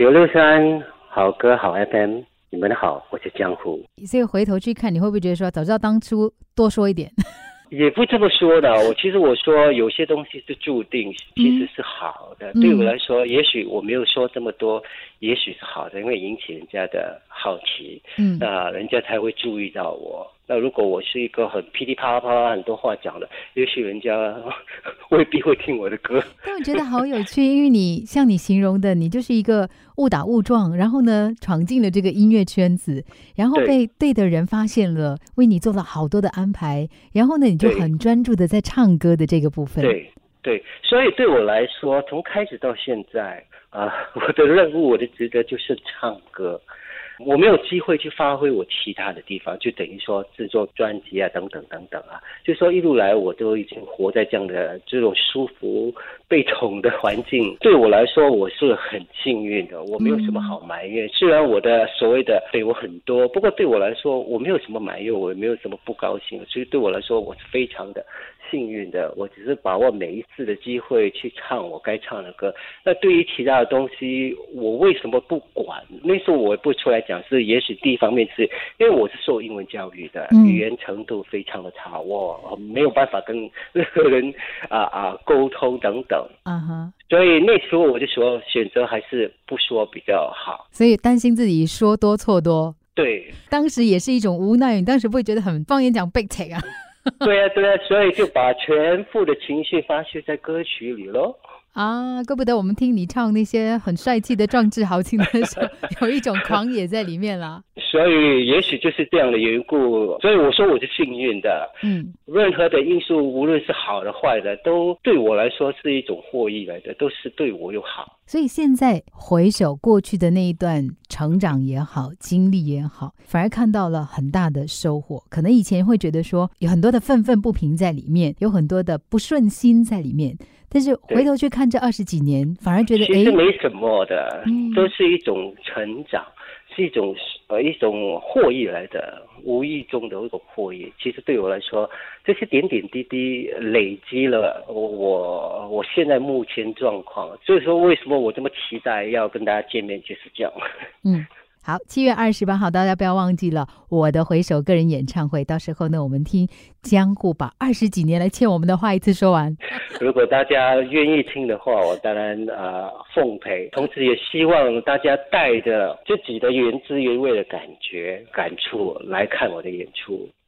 九六三好歌好 FM，你们好，我是江湖。所以回头去看，你会不会觉得说，早知道当初多说一点？也不这么说的，我其实我说有些东西是注定，其实是好的。对我来说，也许我没有说这么多，也许是好的，因为引起人家的好奇，嗯，那人家才会注意到我。那如果我是一个很噼里啪啦啪啦很多话讲的，也许人家 未必会听我的歌。但我觉得好有趣，因为你像你形容的，你就是一个误打误撞，然后呢闯进了这个音乐圈子，然后被对的人发现了，为你做了好多的安排，然后呢你就很专注的在唱歌的这个部分。对对，所以对我来说，从开始到现在啊，我的任务、我的职责就是唱歌。我没有机会去发挥我其他的地方，就等于说制作专辑啊，等等等等啊，就说一路来我都已经活在这样的这种舒服、被宠的环境。对我来说，我是很幸运的，我没有什么好埋怨。虽然我的所谓的对我很多，不过对我来说，我没有什么埋怨，我也没有什么不高兴。所以对我来说，我是非常的。幸运的，我只是把握每一次的机会去唱我该唱的歌。那对于其他的东西，我为什么不管？那时候我也不出来讲，是也许第一方面是因为我是受英文教育的，语言程度非常的差，我没有办法跟 任何人啊啊沟通等等。嗯哼。所以那时候我就说，选择还是不说比较好。所以担心自己说多错多。对。当时也是一种无奈，你当时不会觉得很方言讲被踩啊？对啊，对啊，所以就把全部的情绪发泄在歌曲里喽。啊，怪不得我们听你唱那些很帅气的壮志豪情的时候，有一种狂野在里面啦。所以也许就是这样的缘故，所以我说我是幸运的。嗯，任何的因素，无论是好的坏的，都对我来说是一种获益来的，都是对我有好。所以现在回首过去的那一段成长也好，经历也好，反而看到了很大的收获。可能以前会觉得说有很多的愤愤不平在里面，有很多的不顺心在里面，但是回头去看这二十几年，反而觉得其实没什么的，都是一种成长。一种呃一种获益来的，无意中的一种获益。其实对我来说，这些点点滴滴累积了我我我现在目前状况。所以说，为什么我这么期待要跟大家见面，就是这样。嗯。好，七月二十八号，大家不要忘记了我的回首个人演唱会。到时候呢，我们听江户把二十几年来欠我们的话一次说完。如果大家愿意听的话，我当然呃奉陪。同时也希望大家带着自己的原汁原味的感觉、感触来看我的演出。